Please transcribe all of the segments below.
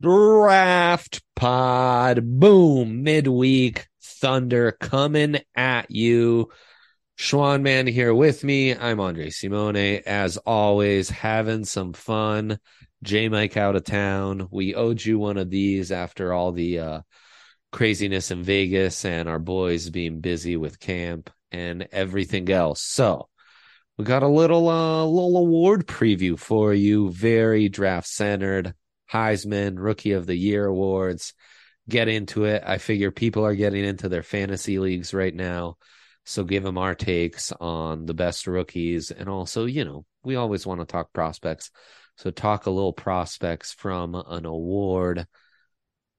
Draft Pod. Boom. Midweek Thunder coming at you. Schwan Man here with me. I'm Andre Simone. As always, having some fun. J Mike out of town. We owed you one of these after all the uh, craziness in Vegas and our boys being busy with camp and everything else. So we got a little uh little award preview for you. Very draft centered. Heisman, Rookie of the Year awards. Get into it. I figure people are getting into their fantasy leagues right now. So give them our takes on the best rookies. And also, you know, we always want to talk prospects. So talk a little prospects from an award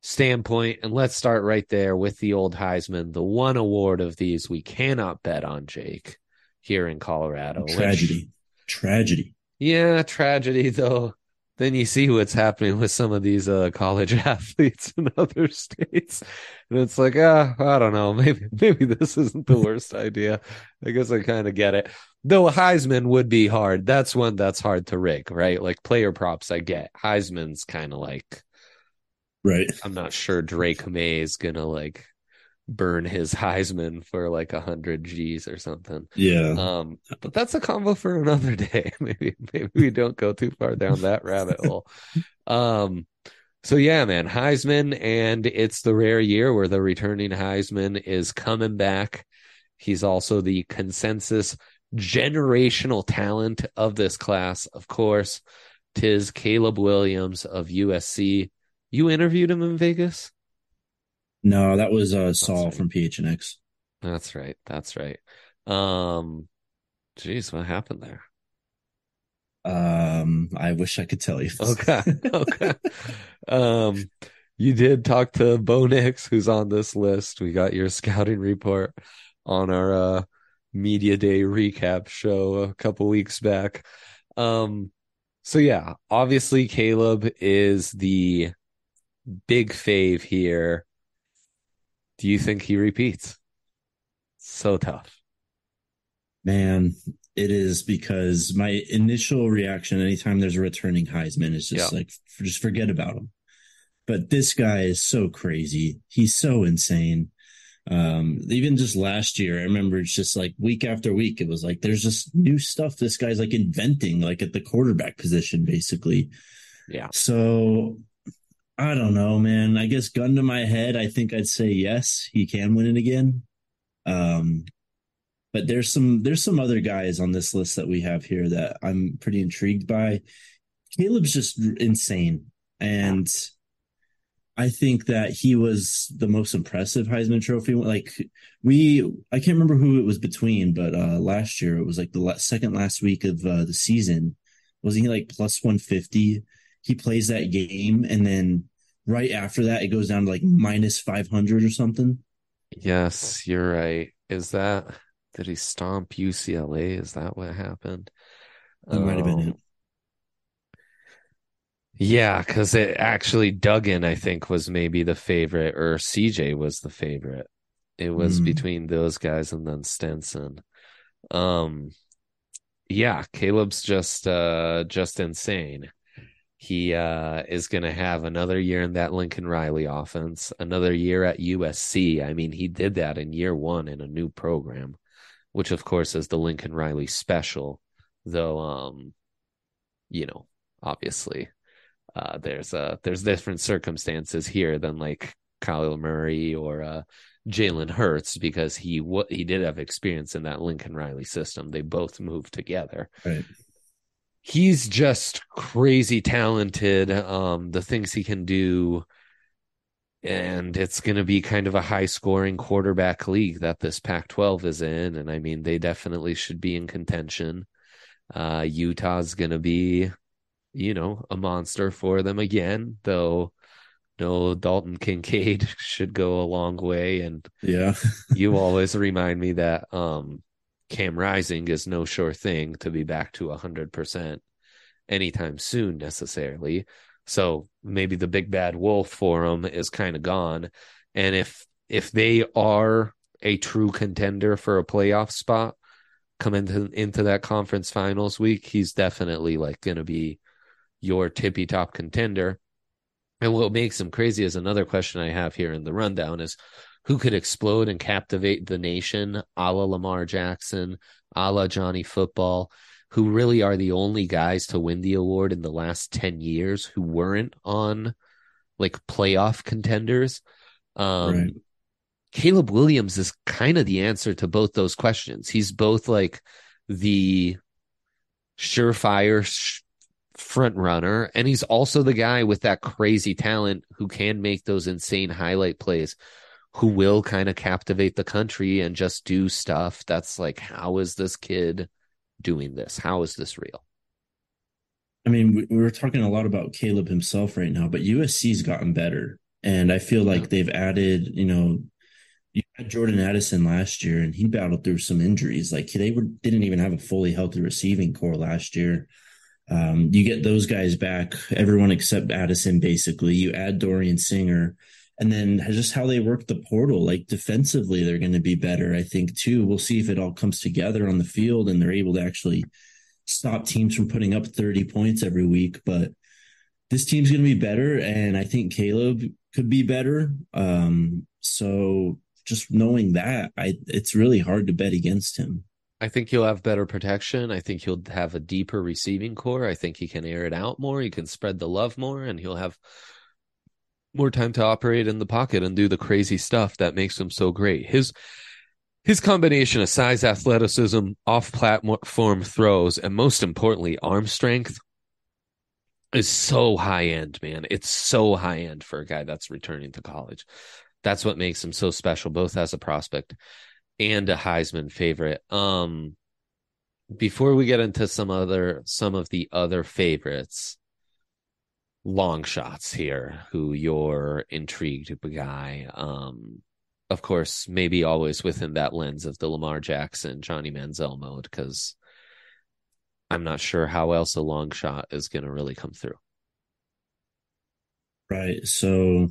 standpoint. And let's start right there with the old Heisman, the one award of these we cannot bet on, Jake, here in Colorado. Tragedy. Which, tragedy. Yeah, tragedy though then you see what's happening with some of these uh, college athletes in other states, and it's like, ah, I don't know, maybe maybe this isn't the worst idea. I guess I kind of get it. Though Heisman would be hard. That's one that's hard to rig, right? Like player props, I get. Heisman's kind of like, right. I'm not sure Drake Maye is gonna like burn his Heisman for like a hundred G's or something. Yeah. Um, but that's a combo for another day. maybe maybe we don't go too far down that rabbit hole. Um, so yeah, man, Heisman, and it's the rare year where the returning Heisman is coming back. He's also the consensus generational talent of this class, of course. Tis Caleb Williams of USC. You interviewed him in Vegas? No, that was uh, Saul right. from PHNX. That's right. That's right. Um, geez, what happened there? Um, I wish I could tell you. Okay. Okay. um, you did talk to Bo Nix, who's on this list. We got your scouting report on our uh, media day recap show a couple weeks back. Um, so yeah, obviously Caleb is the big fave here. Do you think he repeats? So tough. Man, it is because my initial reaction anytime there's a returning Heisman is just yeah. like just forget about him. But this guy is so crazy. He's so insane. Um, even just last year, I remember it's just like week after week, it was like there's just new stuff this guy's like inventing, like at the quarterback position, basically. Yeah. So I don't know, man. I guess gun to my head, I think I'd say yes, he can win it again. Um, but there's some there's some other guys on this list that we have here that I'm pretty intrigued by. Caleb's just insane, and I think that he was the most impressive Heisman Trophy. Like we, I can't remember who it was between, but uh last year it was like the second last week of uh, the season. Wasn't he like plus one fifty? He plays that game, and then right after that, it goes down to like minus 500 or something. Yes, you're right. Is that, did he stomp UCLA? Is that what happened? That um, might have been it. Um, yeah, because it actually Duggan, I think, was maybe the favorite, or CJ was the favorite. It was mm. between those guys and then Stetson Um, yeah, Caleb's just uh just insane. He uh, is going to have another year in that Lincoln Riley offense, another year at USC. I mean, he did that in year one in a new program, which of course is the Lincoln Riley special. Though, um, you know, obviously, uh, there's uh, there's different circumstances here than like Kyler Murray or uh, Jalen Hurts because he what he did have experience in that Lincoln Riley system. They both moved together. Right he's just crazy talented. Um, the things he can do, and it's going to be kind of a high scoring quarterback league that this Pac 12 is in. And I mean, they definitely should be in contention. Uh, Utah's going to be you know, a monster for them again, though no Dalton Kincaid should go a long way. And yeah, you always remind me that um Cam Rising is no sure thing to be back to hundred percent anytime soon necessarily. So maybe the big bad wolf for them is kind of gone. And if if they are a true contender for a playoff spot, come into into that conference finals week, he's definitely like going to be your tippy top contender. And what makes him crazy is another question I have here in the rundown is who could explode and captivate the nation a la Lamar Jackson, a la Johnny Football, who really are the only guys to win the award in the last 10 years who weren't on like playoff contenders. Um, right. Caleb Williams is kind of the answer to both those questions. He's both like the surefire sh- front runner, and he's also the guy with that crazy talent who can make those insane highlight plays, who will kind of captivate the country and just do stuff that's like, how is this kid doing this? How is this real? I mean, we, are talking a lot about Caleb himself right now, but USC's gotten better. And I feel like yeah. they've added, you know, you had Jordan Addison last year, and he battled through some injuries. Like they were, didn't even have a fully healthy receiving core last year. Um, you get those guys back, everyone except Addison, basically. You add Dorian Singer, and then just how they work the portal. Like defensively, they're going to be better, I think, too. We'll see if it all comes together on the field and they're able to actually stop teams from putting up 30 points every week. But this team's going to be better, and I think Caleb could be better. Um, so just knowing that, I it's really hard to bet against him. I think he'll have better protection. I think he'll have a deeper receiving core. I think he can air it out more. He can spread the love more, and he'll have more time to operate in the pocket and do the crazy stuff that makes him so great. His his combination of size, athleticism, off platform throws, and most importantly, arm strength is so high end, man. It's so high end for a guy that's returning to college. That's what makes him so special, both as a prospect and a Heisman favorite. Um, before we get into some other some of the other favorites, long shots here, who you're intrigued by. Um, of course, maybe always within that lens of the Lamar Jackson, Johnny Manziel mode, because I'm not sure how else a long shot is going to really come through. Right. So,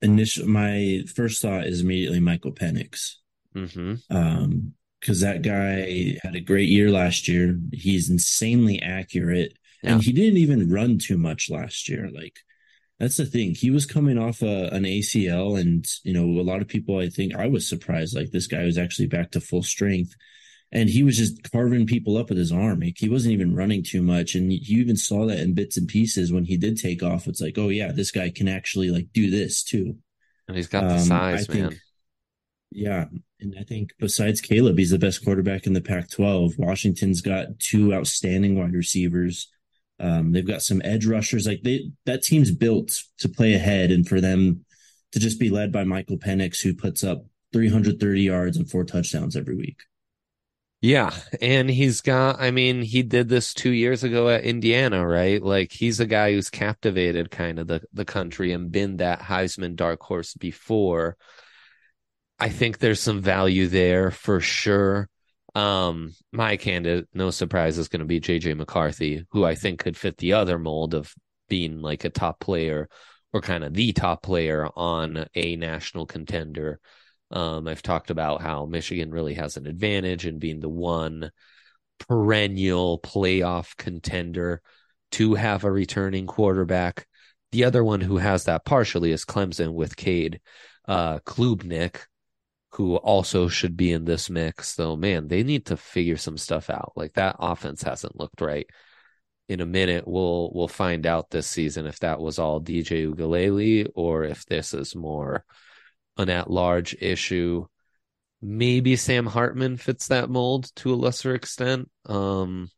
initial my first thought is immediately Michael Penix. Mm-hmm. Um, because that guy had a great year last year. He's insanely accurate, yeah. and he didn't even run too much last year. Like that's the thing. He was coming off a, an ACL, and you know, a lot of people. I think I was surprised. Like this guy was actually back to full strength, and he was just carving people up with his arm. Like, he wasn't even running too much, and you even saw that in bits and pieces when he did take off. It's like, oh yeah, this guy can actually like do this too. And he's got the um, size, man. Think, yeah, and I think besides Caleb, he's the best quarterback in the Pac-12. Washington's got two outstanding wide receivers. Um, they've got some edge rushers. Like they, that team's built to play ahead, and for them to just be led by Michael Penix, who puts up 330 yards and four touchdowns every week. Yeah, and he's got. I mean, he did this two years ago at Indiana, right? Like he's a guy who's captivated kind of the the country and been that Heisman dark horse before. I think there's some value there for sure. Um, my candidate, no surprise, is going to be JJ McCarthy, who I think could fit the other mold of being like a top player or kind of the top player on a national contender. Um, I've talked about how Michigan really has an advantage in being the one perennial playoff contender to have a returning quarterback. The other one who has that partially is Clemson with Cade uh, Klubnik, who also should be in this mix. Though, man, they need to figure some stuff out. Like that offense hasn't looked right. In a minute, we'll we'll find out this season if that was all DJ Uiagalelei or if this is more an at-large issue. Maybe Sam Hartman fits that mold to a lesser extent. Um,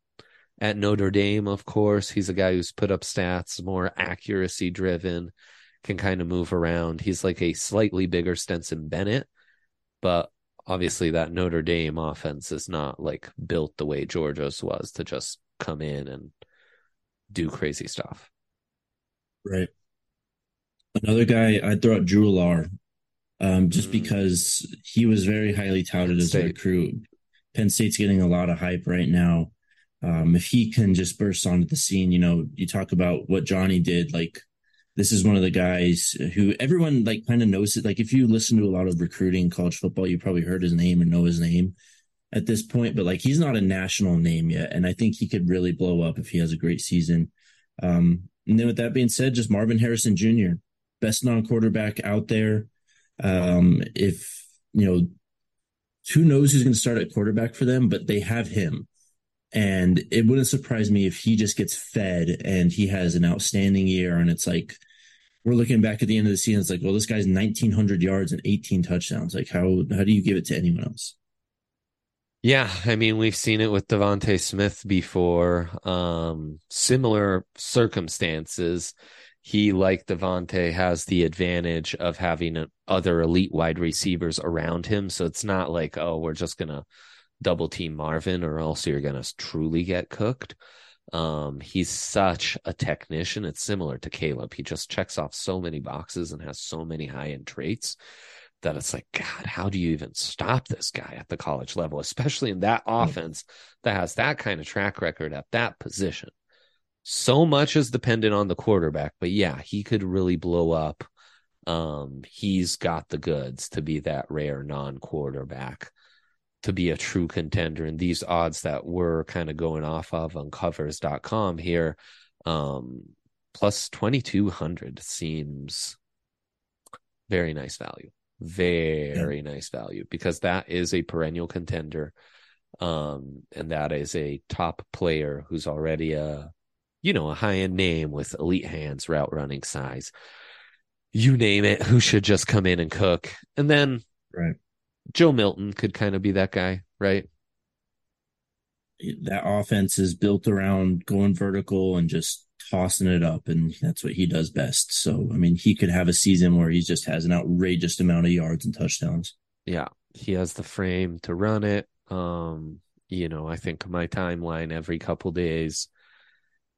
at Notre Dame, of course, he's a guy who's put up stats, more accuracy driven, can kind of move around. He's like a slightly bigger Stetson Bennett but obviously that Notre Dame offense is not like built the way Georgia's was to just come in and do crazy stuff. Right. Another guy I'd throw out Drew Allar, um, just mm. because he was very highly touted Penn as State. a recruit. Penn State's getting a lot of hype right now. Um, if he can just burst onto the scene, you know, you talk about what Johnny did, like this is one of the guys who everyone like kind of knows it. Like if you listen to a lot of recruiting college football, you probably heard his name and know his name at this point, but like he's not a national name yet. And I think he could really blow up if he has a great season. Um, and then with that being said, just Marvin Harrison Jr., best non quarterback out there. Um, if, you know, who knows who's going to start at quarterback for them, but they have him. And it wouldn't surprise me if he just gets fed and he has an outstanding year. And it's like, we're looking back at the end of the season. It's like, well, this guy's 1900 yards and 18 touchdowns. Like how, how do you give it to anyone else? Yeah, I mean, we've seen it with DeVonta Smith before. Um, similar circumstances. He, like DeVonta, has the advantage of having other elite wide receivers around him. So it's not like, oh, we're just gonna double team Marvin, or else you're gonna truly get cooked. Um, he's such a technician. It's similar to Caleb. He just checks off so many boxes and has so many high end traits that it's like, God, how do you even stop this guy at the college level, especially in that offense that has that kind of track record at that position? So much is dependent on the quarterback, but yeah, he could really blow up. Um, he's got the goods to be that rare non quarterback, to be a true contender. And these odds that we're kind of going off of on covers.com here, um, plus 2200 seems very nice value very yeah. nice value because that is a perennial contender um and that is a top player who's already a you know a high-end name with elite hands route running size you name it who should just come in and cook and then right joe milton could kind of be that guy right that offense is built around going vertical and just tossing it up, and that's what he does best. So, I mean, he could have a season where he just has an outrageous amount of yards and touchdowns. Yeah, he has the frame to run it. Um, you know, I think my timeline every couple days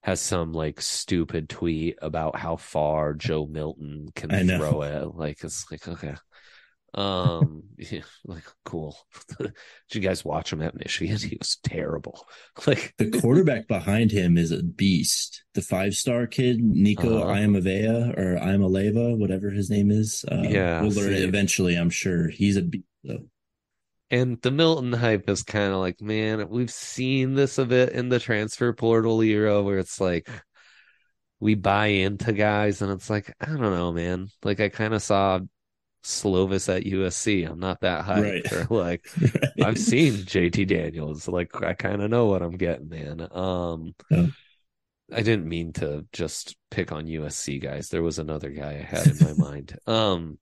has some like stupid tweet about how far Joe Milton can throw it. Like it's like okay, um, yeah, like cool. Did you guys watch him at Michigan? He was terrible. Like the quarterback behind him is a beast. The five star kid, Nico uh, Iamavea or Iamaleava, whatever his name is. Uh, yeah, we'll learn it eventually. I'm sure he's a beast. Though. And the Milton hype is kind of like, man, we've seen this a bit in the transfer portal era where it's like we buy into guys and it's like, I don't know, man. Like I kind of saw Slovis at USC. I'm not that high. Right. Or like right. I've seen JT Daniels. Like I kind of know what I'm getting, man. Um yeah. I didn't mean to just pick on USC guys. There was another guy I had in my mind. Um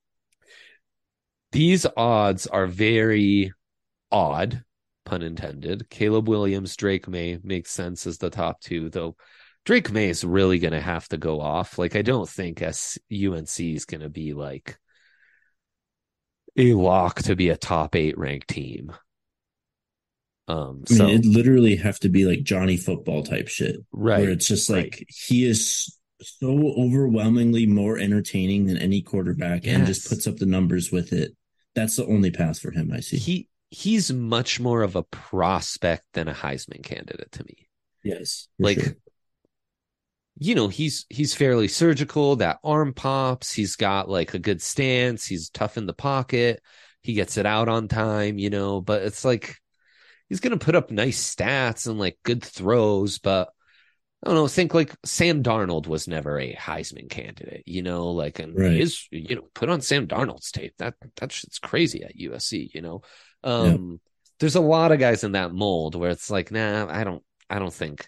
these odds are very odd, pun intended. Caleb Williams, Drake Maye makes sense as the top two, though Drake Maye is really going to have to go off. Like, I don't think S- UNC is going to be like a lock to be a top eight ranked team. Um, I mean, it literally have to be like Johnny football type shit, right? Where it's just like right. he is so overwhelmingly more entertaining than any quarterback, yes. and just puts up the numbers with it. That's the only path for him. I see. He he's much more of a prospect than a Heisman candidate to me. Yes, like sure you know he's he's fairly surgical that arm pops he's got like a good stance he's tough in the pocket he gets it out on time you know but it's like he's gonna put up nice stats and like good throws but I don't know. Think like Sam Darnold was never a Heisman candidate, you know, like, and right. his, you know, put on Sam Darnold's tape. That, that shit's crazy at USC, you know? Um, there's a lot of guys in that mold where it's like, nah, I don't, I don't think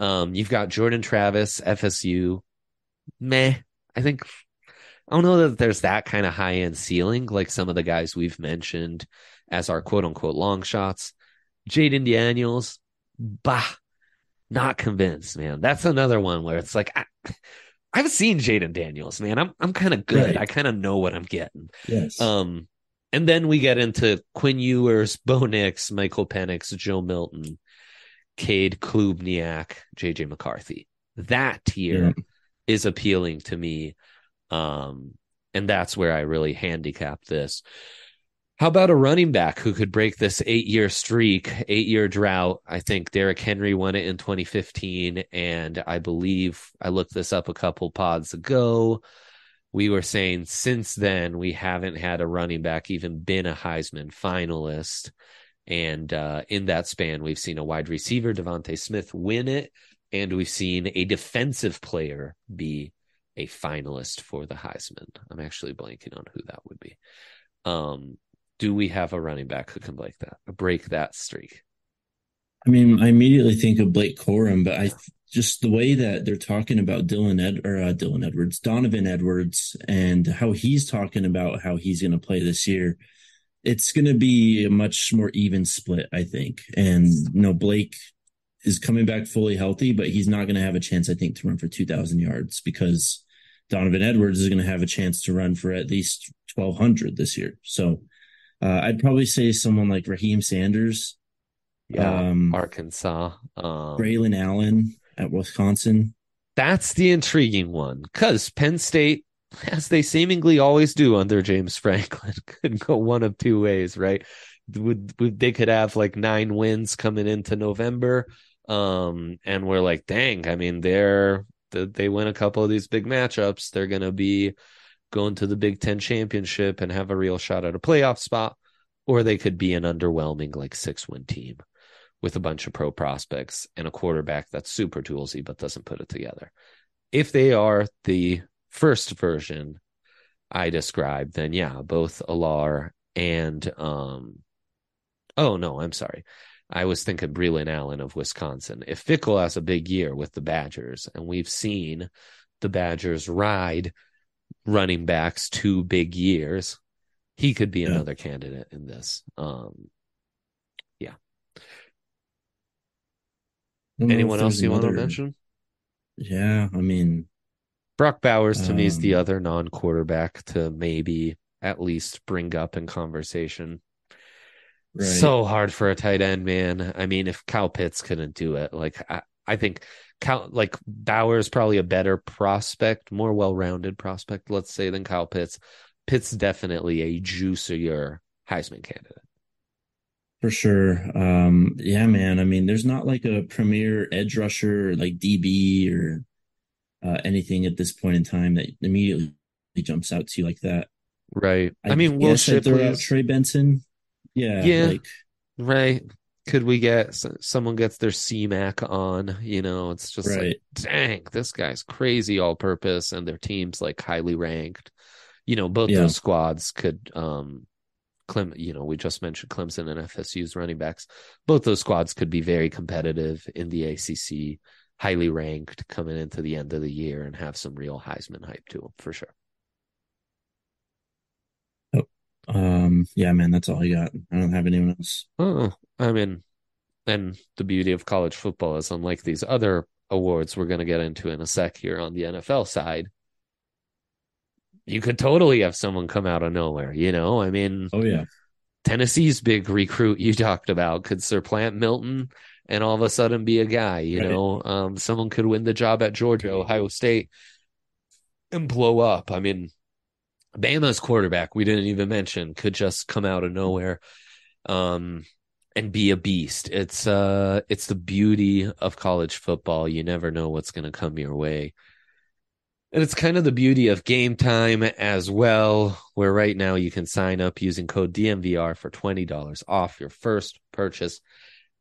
um, you've got Jordan Travis, FSU. Meh. I think I don't know that there's that kind of high end ceiling like some of the guys we've mentioned as our quote unquote long shots. Jayden Daniels, bah, not convinced, man. That's another one where it's like I, have seen Jayden Daniels, man. I'm I'm kind of good. Right. I kind of know what I'm getting. Yes. Um, and then we get into Quinn Ewers, Bo Nix, Michael Penix, Joe Milton. Cade Klubnik, JJ McCarthy. That tier Yeah. is appealing to me. Um, and that's where I really handicap this. How about a running back who could break this eight year streak, eight year drought? I think Derrick Henry won it in 2015. And I believe I looked this up a couple pods ago. We were saying since then, we haven't had a running back even been a Heisman finalist. And uh, in that span, we've seen a wide receiver, DeVonta Smith, win it. And we've seen a defensive player be a finalist for the Heisman. I'm actually blanking on who that would be. Um, do we have a running back who can break that, break that streak? I mean, I immediately think of Blake Corum, but I just the way that they're talking about Dylan Ed or uh, Dylan Edwards, Donovan Edwards, and how he's talking about how he's going to play this year. It's going to be a much more even split, I think. And you know, Blake is coming back fully healthy, but he's not going to have a chance, I think, to run for 2,000 yards because Donovan Edwards is going to have a chance to run for at least 1,200 this year. So uh, I'd probably say someone like Raheem Sanders, Yeah, um, Arkansas. Um, Braylon Allen at Wisconsin. That's the intriguing one because Penn State, as they seemingly always do under James Franklin, could go one of two ways, right? Would, would they could have like nine wins coming into November, um, and we're like, dang, I mean, they're they win a couple of these big matchups, they're gonna be going to the Big Ten championship and have a real shot at a playoff spot, or they could be an underwhelming like six win team with a bunch of pro prospects and a quarterback that's super toolsy but doesn't put it together. If they are the first version I described, then yeah, both Allar and um oh no, I'm sorry. I was thinking Braylon Allen of Wisconsin. If Fickell has a big year with the Badgers, and we've seen the Badgers ride running backs two big years, he could be Yeah. another candidate in this. Um I don't know if anyone else you want to mention? Yeah, I mean, Brock Bowers to me is the Um, other non-quarterback to maybe at least bring up in conversation. right. So hard for a tight end, man. I mean, if Cal Pitts couldn't do it, like I, I think Cal, like Bowers probably a better prospect, more well-rounded prospect, let's say, than Kyle Pitts. Pitts definitely a juicier Heisman candidate. For sure. Um, yeah, man. I mean, there's not like a premier edge rusher, like DB or uh, anything at this point in time that immediately jumps out to you like that. Right. I, mean, Will throw out Trey Benson. Yeah. Yeah. Like, right. Could we get someone gets their CMAC on? You know, it's just like, dang, this guy's crazy all purpose, and their team's like highly ranked. You know, both Yeah. those squads could, um, Clem, you know, we just mentioned Clemson and FSU's running backs. Both those squads could be very competitive in the ACC, highly ranked coming into the end of the year and have some real Heisman hype to them for sure. um, yeah, man, that's all I got. I don't have anyone else. Oh, I mean, and the beauty of college football is unlike these other awards we're going to get into in a sec here on the NFL side, you could totally have someone come out of nowhere, you know? I mean, Oh, yeah. Tennessee's big recruit you talked about could supplant Milton and all of a sudden be a guy, you Right. know? Um, someone could win the job at Georgia, Ohio State, and blow up. I mean, Bama's quarterback, we didn't even mention, could just come out of nowhere um, and be a beast. It's uh, it's the beauty of college football. You never know what's going to come your way. And it's kind of the beauty of game time as well, where right now you can sign up using code DNVR for $20 off your first purchase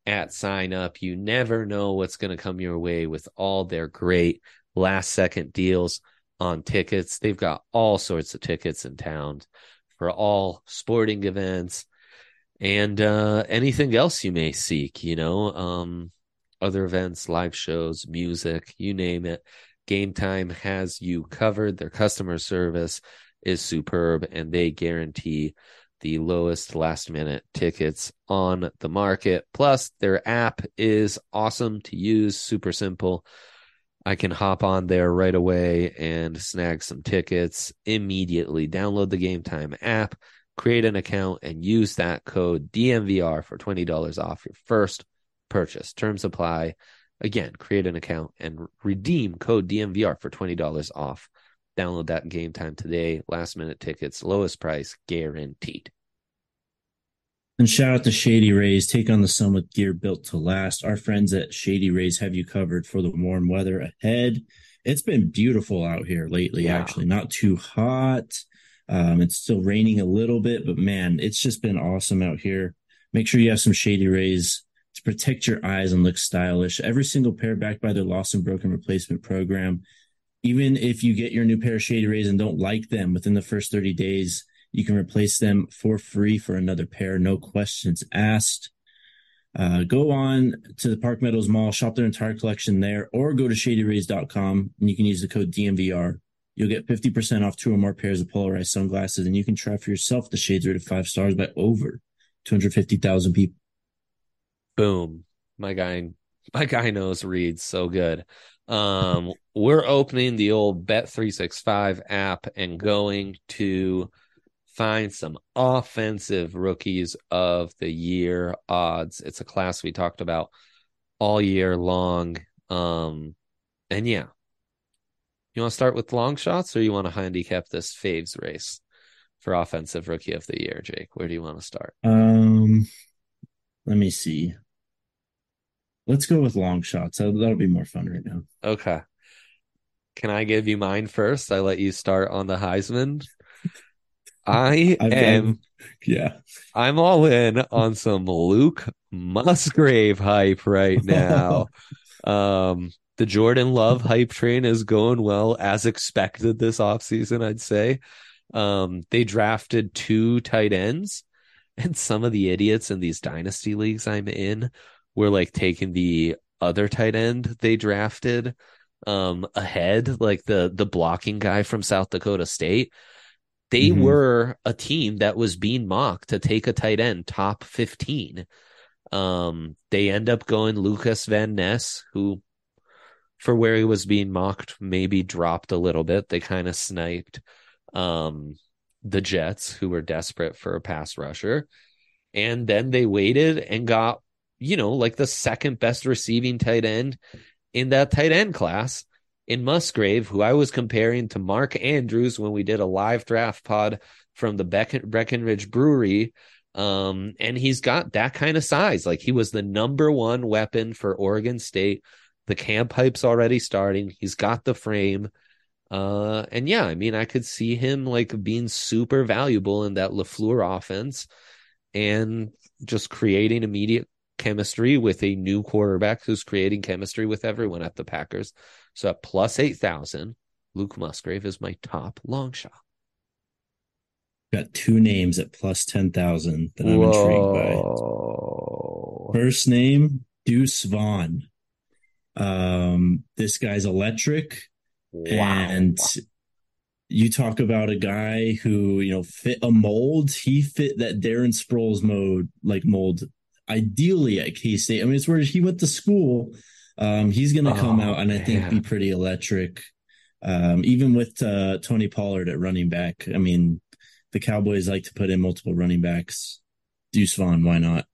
at sign up. You never know what's going to come your way with all their great last second deals on tickets. They've got all sorts of tickets in town for all sporting events and uh, anything else you may seek, you know, um, other events, live shows, music, you name it. Game Time has you covered. Their customer service is superb and they guarantee the lowest last minute tickets on the market. Plus, their app is awesome to use, super simple. I can hop on there right away and snag some tickets immediately. Download the Game Time app, create an account, and use that code DNVR for $20 off your first purchase. Terms apply. Again, create an account and redeem code DNVR for $20 off. Download that game time today. Last minute tickets, lowest price guaranteed. And shout out to Shady Rays. Take on the sun with gear built to last. Our friends at Shady Rays have you covered for the warm weather ahead. It's been beautiful out here lately, actually. Not too hot. Um, it's still raining a little bit, but man, it's just been awesome out here. Make sure you have some Shady Rays to protect your eyes and look stylish. Every single pair backed by their lost and broken replacement program. Even if you get your new pair of Shady Rays and don't like them within the first 30 days, you can replace them for free for another pair, no questions asked. Uh, go on to the Park Meadows Mall, shop their entire collection there, or go to shadyrays.com and you can use the code DNVR. You'll get 50% off two or more pairs of polarized sunglasses, and you can try for yourself the shades rated five stars by over 250,000 people. Boom. My guy, my guy knows reads so good. Um, we're opening the old Bet365 app and going to find some offensive rookies of the year odds. It's a class we talked about all year long. Um, and yeah, you want to start with long shots or you want to handicap this Faves race for offensive rookie of the year, Jake? Where do you want to start? Um, let me see. Let's go with long shots. That'll, be more fun right now. Okay. Can I give you mine first? I let you start on the Heisman. I I've am, been, yeah, I'm all in on some Luke Musgrave hype right now. um, the Jordan Love hype train is going well as expected this offseason, I'd say. Um, they drafted two tight ends, and some of the idiots in these dynasty leagues I'm in were like taking the other tight end they drafted um ahead, like the the blocking guy from South Dakota State they mm-hmm. were a team that was being mocked to take a tight end top 15. Um, they end up going Lukas Van Ness, who for where he was being mocked, maybe dropped a little bit. They kind of sniped um, the Jets, who were desperate for a pass rusher. And then they waited and got, you know, like the second best receiving tight end in that tight end class in Musgrave, who I was comparing to Mark Andrews when we did a live draft pod from the Beck- Breckenridge Brewery. Um, and he's got that kind of size. Like he was the number one weapon for Oregon State. The camp hype's already starting. He's got the frame. Uh, and yeah, I mean, I could see him like being super valuable in that LaFleur offense and just creating immediate chemistry with a new quarterback who's creating chemistry with everyone at the Packers. So at plus 8,000, Luke Musgrave is my top long shot. Got two names at plus 10,000 that I'm Whoa. intrigued by. First name, Deuce Vaughn. Um, this guy's electric. Wow. And you talk about a guy who, you know, fit a mold. He fit that Darren Sproles mode, like mold, ideally at K State. I mean, it's where he went to school um, he's going to come oh, out and I think man. be pretty electric. Um, even with uh, Tony Pollard at running back. I mean, the Cowboys like to put in multiple running backs. Deuce Vaughn, why not?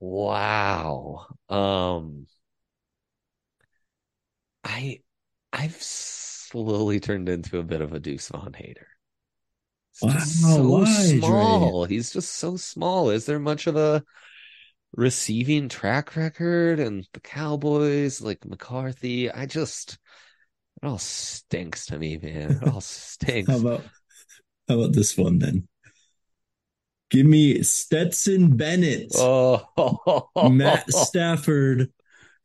Wow. Um, I I've slowly turned into a bit of a Deuce Vaughn hater. wow, so why, small. Dre? He's just so small. Is there much of a receiving track record and the Cowboys, like McCarthy. I just it all stinks to me, man. It all stinks. how about how about this one then? Give me Stetson Bennett. Oh, Matt Stafford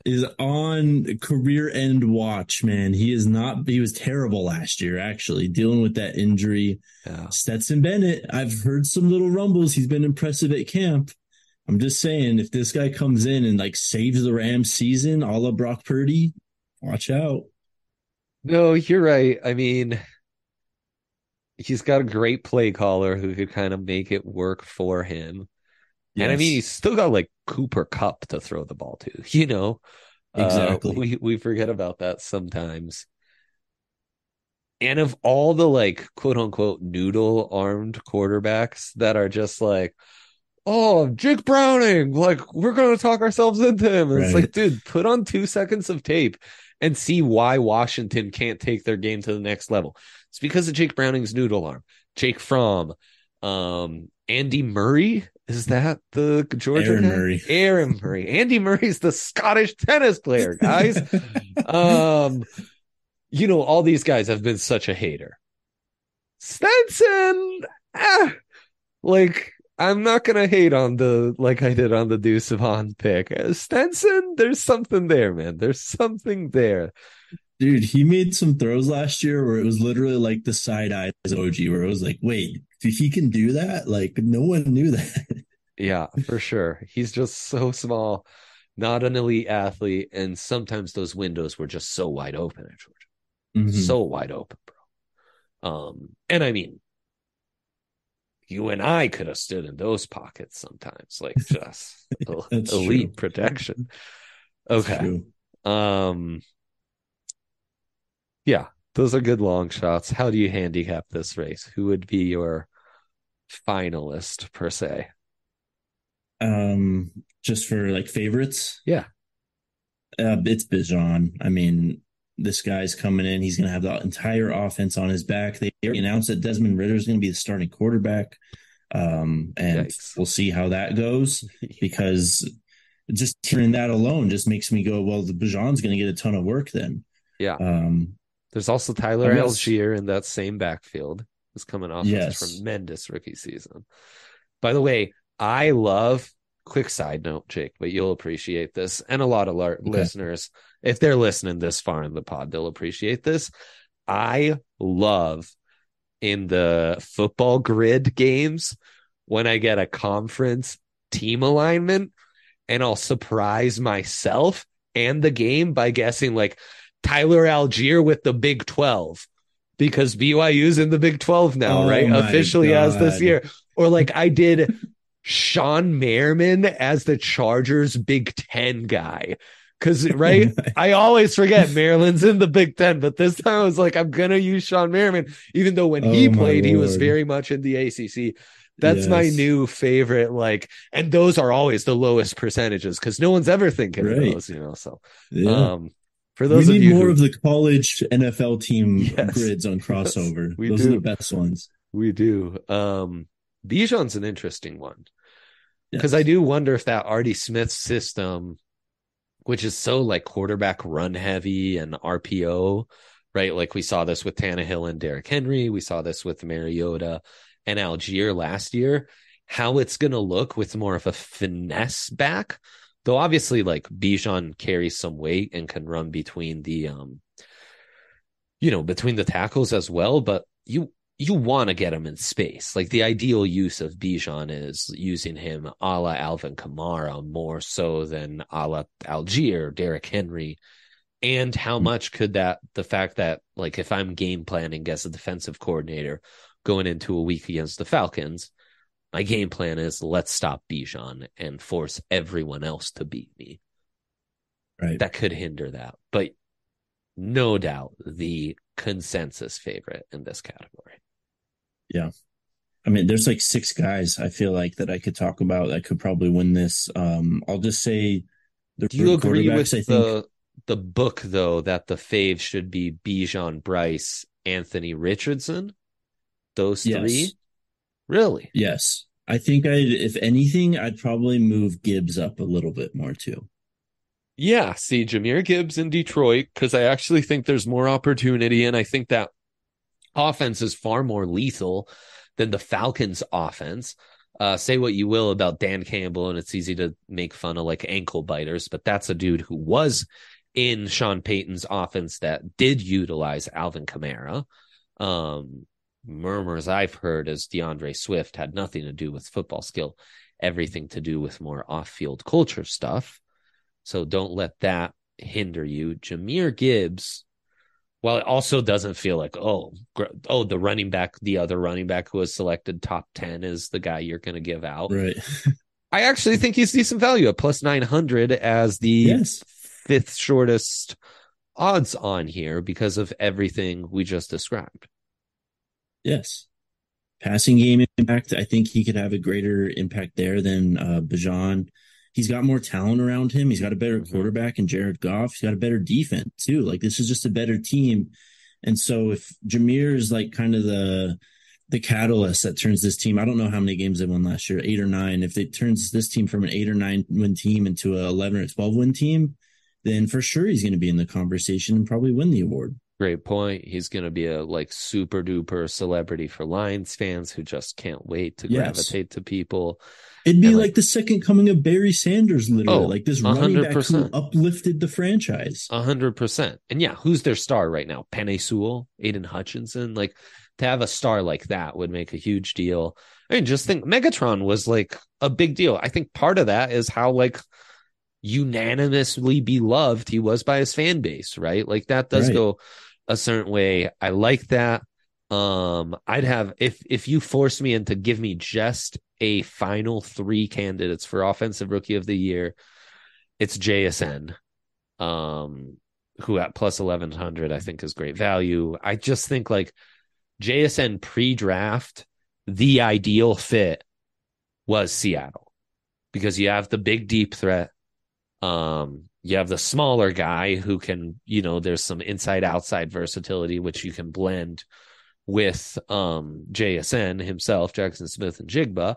is on career end watch, man. He is not, he was terrible last year, actually, dealing with that injury. Yeah. Stetson Bennett, I've heard some little rumbles. He's been impressive at camp. I'm just saying, if this guy comes in and like saves the Rams season, a la Brock Purdy, watch out. No, you're right. I mean, he's got a great play caller who could kind of make it work for him. Yes. And I mean, he's still got like Cooper Kupp to throw the ball to, you know? Exactly. Uh, we, we forget about that sometimes. And of all the like quote unquote noodle armed quarterbacks that are just like, oh, Jake Browning, like we're going to talk ourselves into him. And It's like, dude, put on two seconds of tape and see why Washington can't take their game to the next level. It's because of Jake Browning's noodle arm. Jake Fromm, um, Andy Murray. Is that the Georgia Aaron guy? Murray. Aaron Murray. Andy Murray's the Scottish tennis player, guys. um, you know, all these guys have been such a hater. Stetson, ah, like I'm not gonna hate on the like I did on the Deuce Vaughn pick. Uh, Stetson, there's something there, man. There's something there. Dude, he made some throws last year where it was literally like the side eyes OG, where it was like, wait, if he can do that? Like, no one knew that. Yeah, for sure. He's just so small, not an elite athlete, and sometimes those windows were just so wide open at Georgia. Mhm. so wide open, bro. Um, and I mean, you and I could have stood in those pockets sometimes, like just elite true. protection. Okay. Um, yeah, those are good long shots. How do you handicap this race? Who would be your finalist per se? Um, just for like favorites. Yeah. Uh, it's Bijan. I mean, this guy's coming in. He's going to have the entire offense on his back. They announced that Desmond Ridder is going to be the starting quarterback. Um, and Yikes. we'll see how that goes because just hearing that alone just makes me go, well, the Bijan's going to get a ton of work then. Yeah. Um, There's also Tyler guess- Allgeier in that same backfield. Who's coming off Yes. a tremendous rookie season. By the way, I love quick side note, Jake, but you'll appreciate this. And a lot of our listeners, if they're listening this far in the pod, they'll appreciate this. I love in the football grid games when I get a conference team alignment and I'll surprise myself and the game by guessing like Tyler Allgeier with the Big 12 because BYU's in the Big 12 now, Oh right? Officially as this year. Or like I did Shawne Merriman as the Chargers Big 10 guy. Cause right, I always forget Maryland's in the Big Ten, but this time I was like, I'm gonna use Shawne Merriman, even though when he Oh my played, he was very much in the ACC. That's my new favorite. Like, and those are always the lowest percentages because no one's ever thinking of those, you know. So, Yeah. um, for we those of need you more who of the college NFL team Yes. grids on crossover. we Those do. are the best ones. we do, um, Bijan's an interesting one Yes. because I do wonder if that Artie Smith system, which is so like quarterback run heavy and RPO, right? Like we saw this with Tannehill and Derrick Henry, we saw this with Mariota and Allgeier last year. How it's going to look with more of a finesse back, though. Obviously, like Bijan carries some weight and can run between the, um, you know, between the tackles as well. But you you want to get him in space. Like the ideal use of Bijan is using him a la Alvin Kamara more so than a la Allgeier, Derrick Henry. And how hmm. much could that, the fact that, like, if I'm game planning as a defensive coordinator going into a week against the Falcons, my game plan is let's stop Bijan and force everyone else to beat me. Right. That could hinder that. But no doubt the consensus favorite in this category. I mean, there's like six guys I feel like that I could talk about that could probably win this. Um, I'll just say the Do you agree with the the book though that the fave should be Bijan Bryce, Anthony Richardson? Those Yes. three? Really? Yes. I think I, if anything, I'd probably move Gibbs up a little bit more too. Yeah, see Jahmyr Gibbs in Detroit because I actually think there's more opportunity, and I think that offense is far more lethal than the Falcons' offense. Uh, say what you will about Dan Campbell, and it's easy to make fun of like ankle biters, but that's a dude who was in Sean Payton's offense that did utilize Alvin Kamara. Um, murmurs I've heard is D'Andre Swift had nothing to do with football skill, everything to do with more off-field culture stuff. So don't let that hinder you. Jahmyr Gibbs, while it also doesn't feel like, oh, gr- oh, the running back, the other running back who was selected top 10 is the guy you're going to give out. Right. I actually think he's decent value at plus 900 as the yes. fifth shortest odds on here because of everything we just described. Yes. passing game impact. I think he could have a greater impact there than uh, Bijan. He's got more talent around him. He's got a better mm-hmm. quarterback and Jared Goff. He's got a better defense too. Like this is just a better team. And so if Jahmyr is like kind of the the catalyst that turns this team, I don't know how many games they won last year, eight or nine. If it turns this team from an eight or nine win team into a eleven or twelve win team, then for sure he's going to be in the conversation and probably win the award. Great point. He's going to be a like super duper celebrity for Lions fans who just can't wait to yes. gravitate to people. It'd be like, like, the second coming of Barry Sanders, literally, oh, like this 100%. running back who uplifted the franchise. A hundred percent. And yeah, who's their star right now? Penei Sewell, Aidan Hutchinson. Like to have a star like that would make a huge deal. I mean, just think Megatron was like a big deal. I think part of that is how like unanimously beloved he was by his fan base, right? Like that does right. go a certain way. I like that. Um, I'd have if if you force me into give me just a final three candidates for offensive rookie of the year, it's JSN. Um, who at plus eleven hundred I think is great value. I just think like JSN pre-draft, the ideal fit was Seattle because you have the big deep threat. Um, you have the smaller guy who can, you know, there's some inside outside versatility which you can blend with um JSN himself, Jackson Smith-Njigba.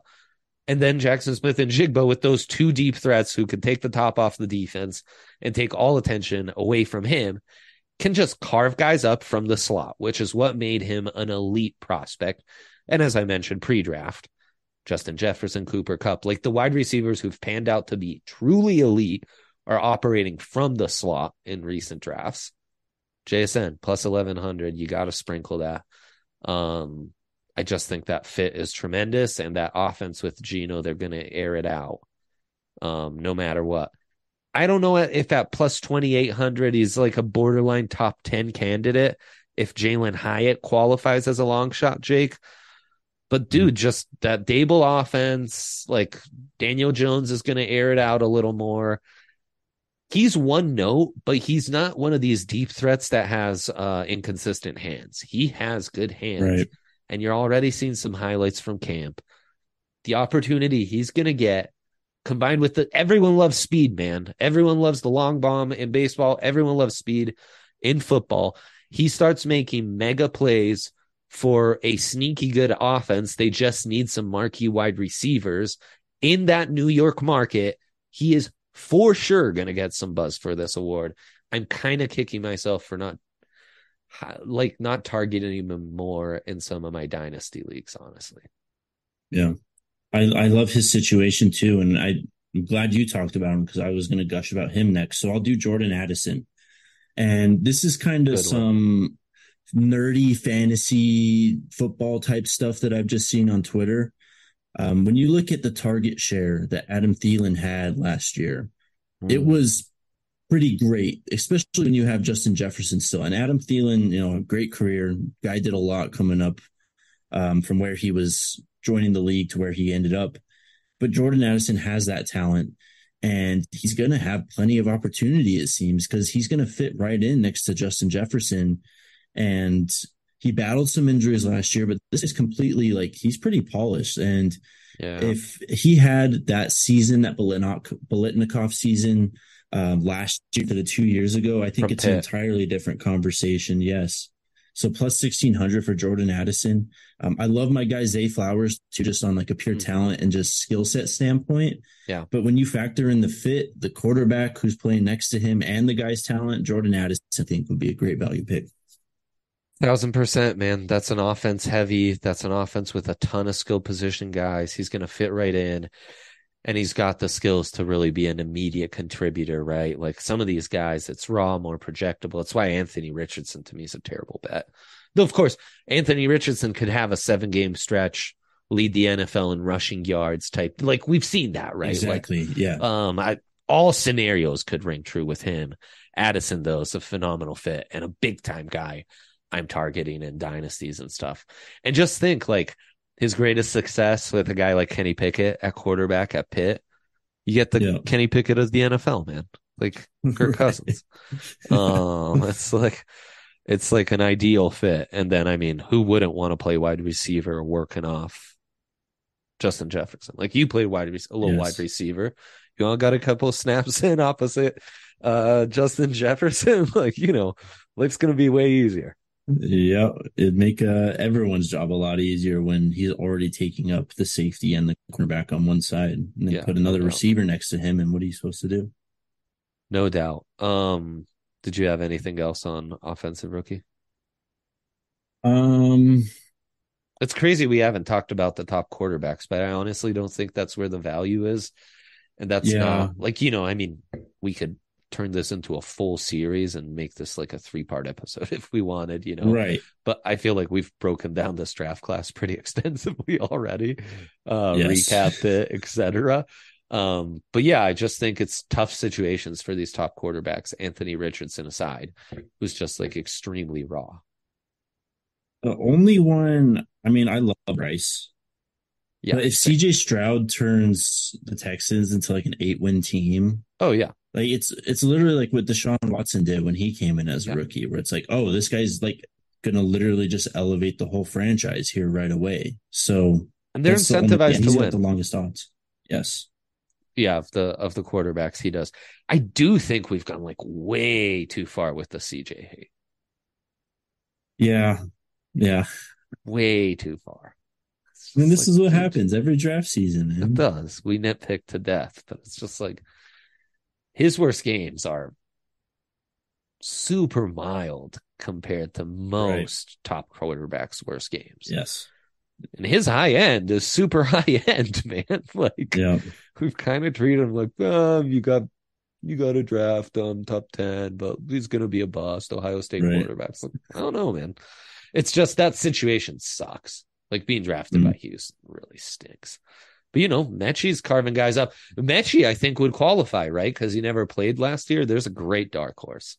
And then Jackson Smith-Njigba with those two deep threats who can take the top off the defense and take all attention away from him can just carve guys up from the slot, which is what made him an elite prospect. And as I mentioned pre draft, Justin Jefferson, Cooper Kupp like the wide receivers who've panned out to be truly elite are operating from the slot in recent drafts. JSN plus 1100, you got to sprinkle that. Um, I just think that fit is tremendous, and that offense with Geno, they're going to air it out, um, no matter what. I don't know if at plus 2800 he's like a borderline top 10 candidate if Jalin Hyatt qualifies as a long shot, Jake. But dude, just that Daboll offense, like Daniel Jones is going to air it out a little more he's one note, but he's not one of these deep threats that has uh, inconsistent hands. He has good hands, right. and you're already seeing some highlights from camp. The opportunity he's going to get, combined with the everyone loves speed, man. Everyone loves the long bomb in baseball. Everyone loves speed in football. He starts making mega plays for a sneaky good offense. They just need some marquee wide receivers in that New York market. He is for sure going to get some buzz for this award. I'm kind of kicking myself for not like not targeting him more in some of my dynasty leagues, honestly. Yeah. I, I love his situation too. And I, I'm glad you talked about him because I was going to gush about him next. So I'll do Jordan Addison. And this is kind of Good some one. nerdy fantasy football type stuff that I've just seen on Twitter. Um, when you look at the target share that Adam Thielen had last year, mm. it hmm. was pretty great, especially when you have Justin Jefferson still. And Adam Thielen, you know, a great career. Guy did a lot coming up um, from where he was joining the league to where he ended up. But Jordan Addison has that talent and he's going to have plenty of opportunity, it seems, because he's going to fit right in next to Justin Jefferson. And he battled some injuries last year, but this is completely like he's pretty polished. And yeah. if he had that season, that Biletnikoff season um, last year to the two years ago, I think From it's Pitt. an entirely different conversation. Yes. So plus 1600 for Jordan Addison. Um, I love my guy Zay Flowers too, just on like a pure mm-hmm. talent and just skill set standpoint. Yeah. But when you factor in the fit, the quarterback who's playing next to him and the guy's talent, Jordan Addison, I think would be a great value pick. Thousand percent, man. That's an offense heavy. That's an offense with a ton of skill position guys. He's going to fit right in. And he's got the skills to really be an immediate contributor, right? Like some of these guys, it's raw, more projectable. That's why Anthony Richardson to me is a terrible bet. Though, of course, Anthony Richardson could have a seven game stretch, lead the NFL in rushing yards type. Like we've seen that, right? Exactly. Like, yeah. Um, I, all scenarios could ring true with him. Addison, though, is a phenomenal fit and a big time guy I'm targeting in dynasties and stuff. And just think like his greatest success with a guy like Kenny Pickett at quarterback at Pitt. You get the yeah. Kenny Pickett of the NFL, man. Like Kirk Cousins. um, it's like it's like an ideal fit. And then, I mean, who wouldn't want to play wide receiver working off Justin Jefferson? Like you played wide, a little yes. wide receiver. You all got a couple snaps in opposite uh, Justin Jefferson. like, you know, life's going to be way easier. Yeah, it'd make uh, everyone's job a lot easier when he's already taking up the safety and the cornerback on one side, and then yeah, put another no receiver next to him. And what are you supposed to do? No doubt. Um, did you have anything else on offensive rookie? Um, it's crazy we haven't talked about the top quarterbacks, but I honestly don't think that's where the value is. And that's yeah. not like, you know, I mean, we could turn this into a full series and make this like a three part episode if we wanted, you know. Right. But I feel like we've broken down this draft class pretty extensively already, uh, yes. recapped it, etc. Um, but yeah, I just think it's tough situations for these top quarterbacks, Anthony Richardson aside, who's just like extremely raw. The only one, I mean, I love Bryce. Yeah. But if CJ Stroud turns the Texans into like an eight win team. Oh, yeah. Like it's it's literally like what Deshaun Watson did when he came in as a yeah. rookie, where it's like, oh, this guy's like gonna literally just elevate the whole franchise here right away. So and they're incentivized the only, yeah, to win. the longest odds. Yes yeah of the of the quarterbacks he does i do think we've gone like way too far with the cj hate yeah yeah way too far I mean, this like, is what happens every draft season. Man. It does. We nitpick to death, but it's just like his worst games are super mild compared to most right. top quarterbacks' worst games. Yes and his high end is super high end, man. like yeah. we've kind of treated him like, um, you got you got a draft um top ten, but he's gonna be a bust. Ohio State right. quarterbacks. Like, I don't know, man. It's just that situation sucks. Like being drafted mm-hmm. by Houston really stinks. But you know, Metchie's carving guys up. Metchie, I think, would qualify, right? Because he never played last year. There's a great dark horse.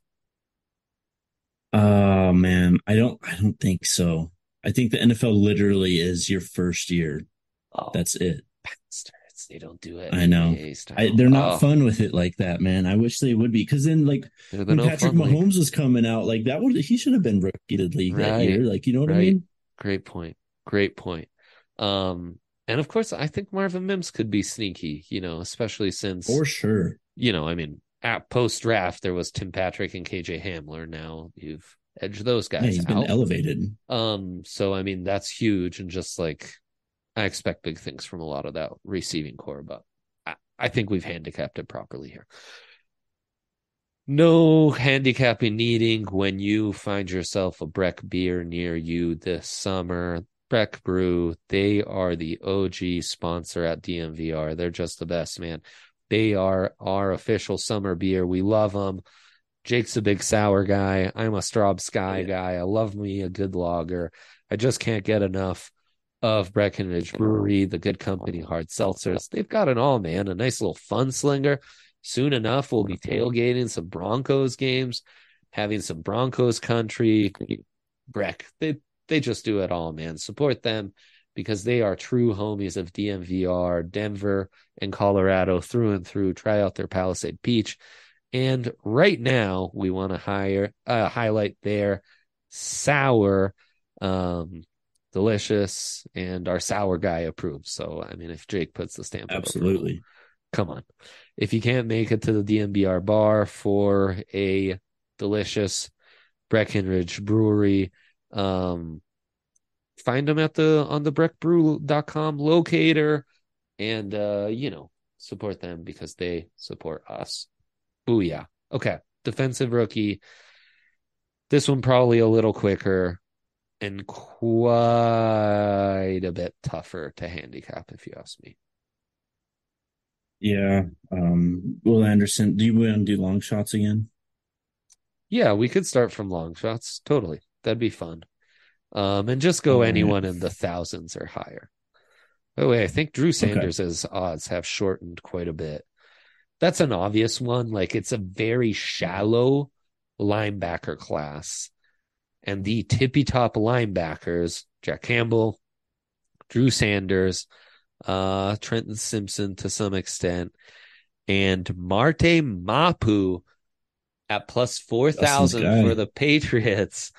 Oh man, I don't I don't think so. I think the NFL literally is your first year. Oh, That's it. Bastards. They don't do it. I know. I, they're not oh. fun with it like that, man. I wish they would be. Because then, like, when no Patrick Mahomes league. was coming out, like, that would, he should have been rookie to league right. that year. Like, you know what right. I mean? Great point. Great point. Um, and of course, I think Marvin Mims could be sneaky, you know, especially since. For sure. You know, I mean, at post draft, there was Tim Patrick and KJ Hamler. Now you've edged those guys. Yeah, he's been elevated. Um, so I mean that's huge, and just like I expect big things from a lot of that receiving core, but I, I think we've handicapped it properly here. No handicapping needing when you find yourself a Breck beer near you this summer. Breck Brew, they are the OG sponsor at DNVR. They're just the best, man. They are our official summer beer. We love them. Jake's a big sour guy. I'm a Straub Sky yeah. guy. I love me a good lager. I just can't get enough of Breckenridge Brewery, the good company, hard seltzers. They've got it all, man. A nice little fun slinger. Soon enough, we'll be tailgating some Broncos games, having some Broncos country. Breck, they they just do it all, man. Support them because they are true homies of DNVR, Denver and Colorado through and through. Try out their Palisade Peach. And right now, we want to hire uh, highlight their sour, um, delicious, and our sour guy approves. So, I mean, if Jake puts the stamp, absolutely, come on. If you can't make it to the DNVR bar for a delicious Breckenridge Brewery, um, find them at the on the breckbrew.com locator and uh you know support them because they support us Booyah. Okay. Defensive rookie. This one probably a little quicker and quite a bit tougher to handicap, if you ask me. Yeah. Um, Will Anderson, do you want to do long shots again? Yeah, we could start from long shots. Totally. That'd be fun. Um, and just go anyone in the thousands or higher. By the way, I think Drew Sanders' okay. odds have shortened quite a bit that's an obvious one. Like it's a very shallow linebacker class. And the tippy top linebackers, Jack Campbell, Drew Sanders, uh, Trenton Simpson to some extent, and Marte Mapu at plus 4,000 for the Patriots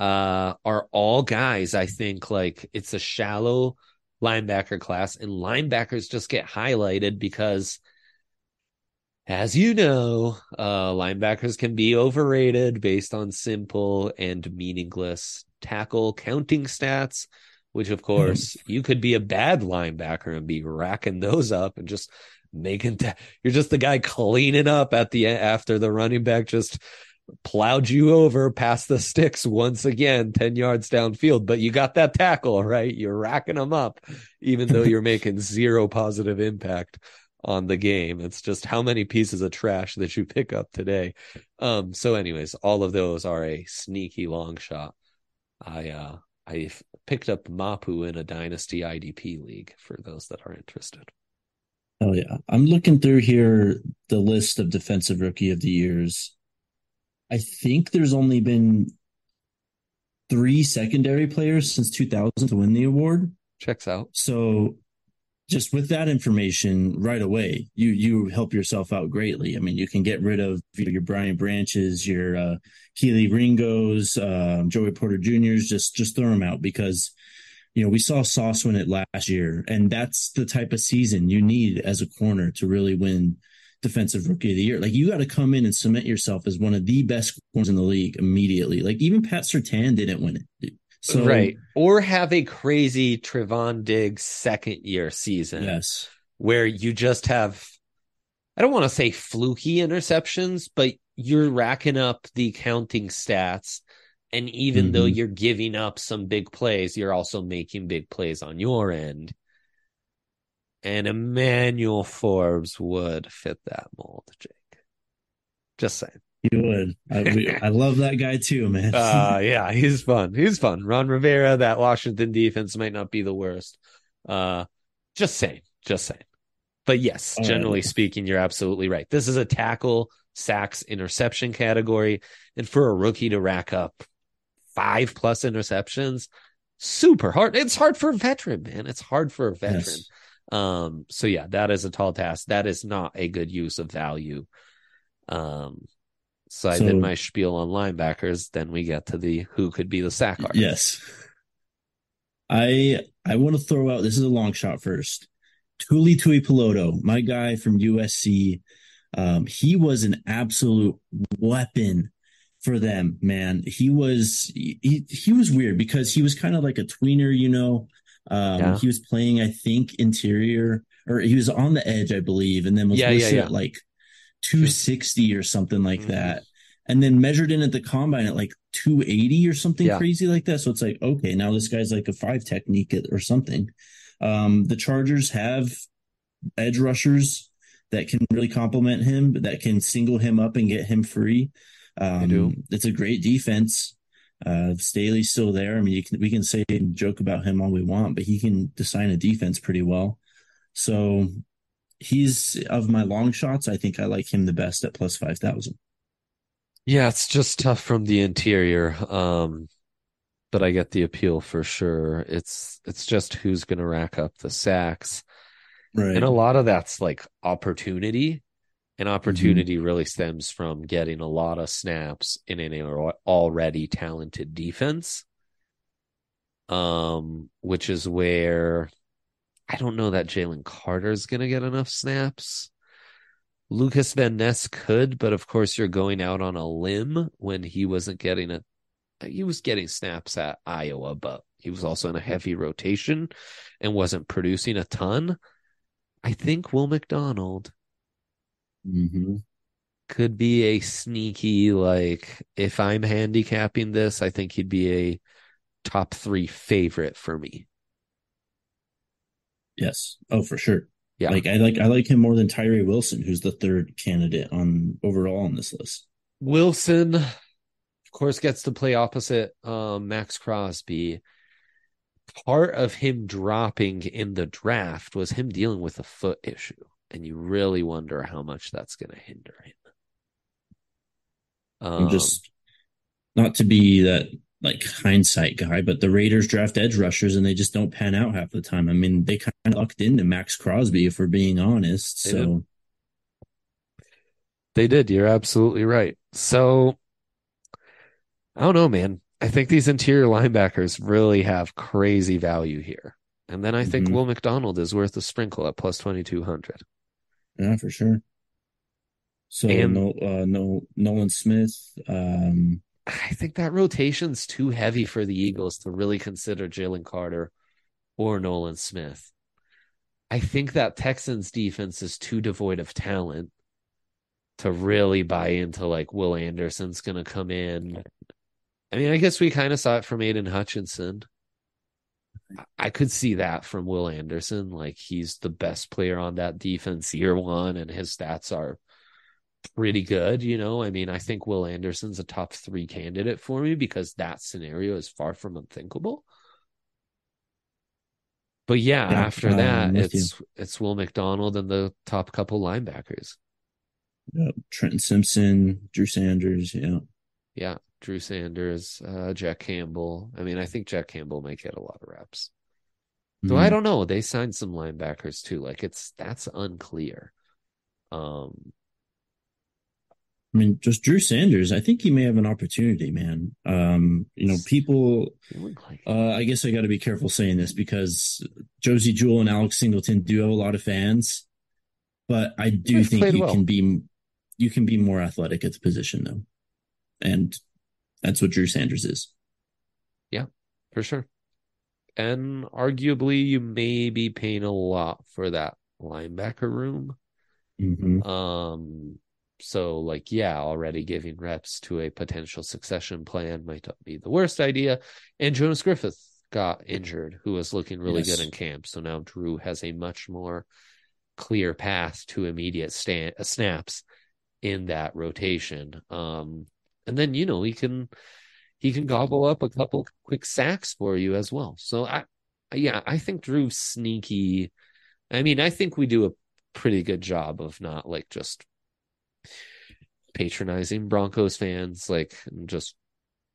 uh, are all guys. I think like it's a shallow linebacker class, and linebackers just get highlighted because, as you know, uh, linebackers can be overrated based on simple and meaningless tackle counting stats. Which, of course, you could be a bad linebacker and be racking those up and just making. Ta- you're just the guy cleaning up at the after the running back just plowed you over past the sticks once again, 10 yards downfield, but you got that tackle, right? You're racking them up, even though you're making zero positive impact on the game. It's just how many pieces of trash that you pick up today. Um, so anyways, all of those are a sneaky long shot. I, uh, I picked up Mapu in a dynasty IDP league for those that are interested. Oh yeah. I'm looking through here the list of defensive rookie of the years I think there's only been three secondary players since 2000 to win the award. Checks out. So just with that information right away, you you help yourself out greatly. I mean, you can get rid of your Brian Branches, your uh, Kelee Ringos, um, Joey Porter Juniors. Just just throw them out because you know we saw Sauce win it last year, and that's the type of season you need as a corner to really win defensive rookie of the year. Like you got to come in and cement yourself as one of the best corners in the league immediately. Like even Pat Surtain didn't win it. So right. Or have a crazy Trevon Diggs second year season. Yes. Where you just have I don't want to say fluky interceptions, but you're racking up the counting stats. And even mm-hmm. though you're giving up some big plays, you're also making big plays on your end and Emmanuel Forbes would fit that mold, Jake. Just saying. He would. I, I love that guy too, man. uh, yeah, he's fun. He's fun. Ron Rivera, that Washington defense might not be the worst. Uh, just saying. Just saying. But yes, All generally right. speaking, you're absolutely right. This is a tackle, sacks, interception category. And for a rookie to rack up five plus interceptions, super hard. It's hard for a veteran, man. It's hard for a veteran. Yes. Um, so yeah, that is a tall task. That is not a good use of value. Um, so I so, did my spiel on linebackers. Then we get to the who could be the sack artist. Yes. I I want to throw out this is a long shot first. Tuli Tuipulotu, my guy from USC. Um, he was an absolute weapon for them, man. He was he, he was weird because he was kind of like a tweener, you know. Um, yeah. He was playing, I think, interior, or he was on the edge, I believe, and then was yeah, listed yeah, at like 260 or something like mm-hmm. that. And then measured in at the combine at like 280 or something crazy like that. So it's like, okay, now this guy's like a five technique or something. Um, the Chargers have edge rushers that can really complement him, that can single him up and get him free. Um, it's a great defense. Uh, Staley's still there. I mean, can, we can say and joke about him all we want, but he can design a defense pretty well. So he's of my long shots. I think I like him the best at plus 5,000. Yeah, it's just tough from the interior. Um, but I get the appeal for sure. It's, it's just who's going to rack up the sacks. Right. And a lot of that's like opportunity an mm-hmm. opportunity mm-hmm. really stems from getting a lot of snaps in an already talented defense. Um, which is where I don't know that Jalen Carter is going to get enough snaps. Lukas Van Ness could, but of course you're going out on a limb when he wasn't getting a he was getting snaps at Iowa, but he was also in a heavy rotation and wasn't producing a ton. I think Will McDonald Mm-hmm. Could be a sneaky, like, if I'm handicapping this, I think he'd be a top three favorite for me. Yes. Oh, for sure. Yeah. Like I like I like him more than Tyree Wilson, who's the third candidate on overall on this list. Wilson, of course, gets to play opposite um, Maxx Crosby. Part of him dropping in the draft was him dealing with a foot issue and you really wonder how much that's going to hinder him. Um, just not to be that like hindsight guy, but the Raiders draft edge rushers and they just don't pan out half the time. I mean, they kind of lucked into Maxx Crosby, if we're being honest. So, They did. You're absolutely right. So I don't know, man. I think these interior linebackers really have crazy value here. And then I think Mhm. Will McDonald is worth a sprinkle at plus 2200. Yeah, for sure. So And- no, uh, no, Nolan Smith. Um, I think that rotation's too heavy for the Eagles to really consider Jalen Carter or Nolan Smith. I think that Texans defense is too devoid of talent to really buy into like Will Anderson's going to come in. I mean, I guess we kind of saw it from Aidan Hutchinson. I- could see that from Will Anderson. Like he's the best player on that defense year one, and his stats are pretty good. You know, I mean, I think Will Anderson's a top three candidate for me because that scenario is far from unthinkable. But yeah, Yeah, after I'm that, with you. it's it's Will McDonald and the top couple linebackers. uh, Trenton Simpson, Drew Sanders. Yeah. Yeah, Drew Sanders, uh, Jack Campbell. I mean, I think Jack Campbell might get a lot of reps. Though I Mhm. don't know, they signed some linebackers too. Like it's that's unclear. Um, I mean, just Drew Sanders. I think he may have an opportunity, man. Um, you know, people. they look like Uh, I guess I got to be careful saying this because Josey Jewell and Alex Singleton do have a lot of fans, but I do They've think you well. can be you can be more athletic at the position though, and that's what Drew Sanders is. Yeah, for sure. And arguably, you may be paying a lot for that linebacker room. Mm-hmm. Um, so like, yeah, already giving reps to a potential succession plan might not be the worst idea. And Jonas Griffith got injured, who was looking really Yes. good in camp. So now Drew has a much more clear path to immediate snaps in that rotation. Um, and then you know he can he can gobble up a couple quick sacks for you as well. So I, yeah, I think Drew's sneaky. I mean, I think we do a pretty good job of not like just patronizing Broncos fans, like and just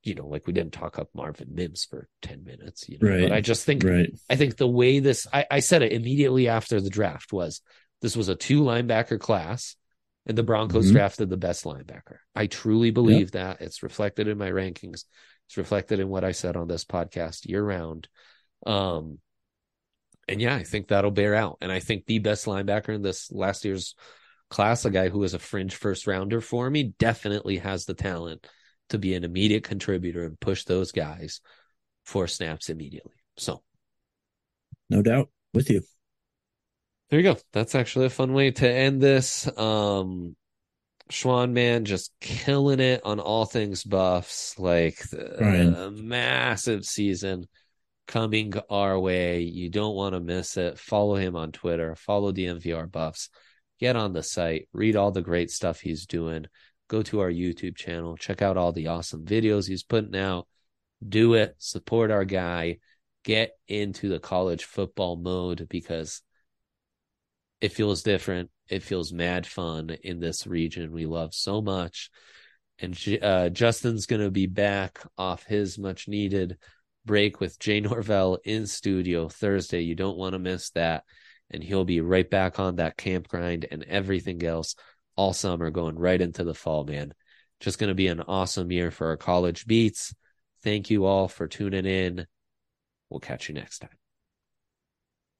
you know, like we didn't talk up Marvin Mims for ten minutes, you know. Right. But I just think Right. I think the way this I, I said it immediately after the draft was this was a two linebacker class and the Broncos Mhm. drafted the best linebacker. I truly believe that. It's reflected in my rankings. It's reflected in what I said on this podcast year round. Um and yeah, I think that'll bear out. And I think the best linebacker in this last year's class, a guy who was a fringe first rounder for me, definitely has the talent to be an immediate contributor and push those guys for snaps immediately. So No doubt. With you. There you go. That's actually a fun way to end this. Um Schwan man just killing it on all things buffs, like the, a massive season coming our way. You don't want to miss it. Follow him on Twitter, follow the MVR buffs, get on the site, read all the great stuff he's doing. Go to our YouTube channel, check out all the awesome videos he's putting out. Do it, support our guy, get into the college football mode because it feels different. It feels mad fun in this region we love so much. And uh, Justin's going to be back off his much needed break with Jay Norvell in studio Thursday. You don't want to miss that. And he'll be right back on that camp grind and everything else all summer going right into the fall, man. Just going to be an awesome year for our college beats. Thank you all for tuning in. We'll catch you next time.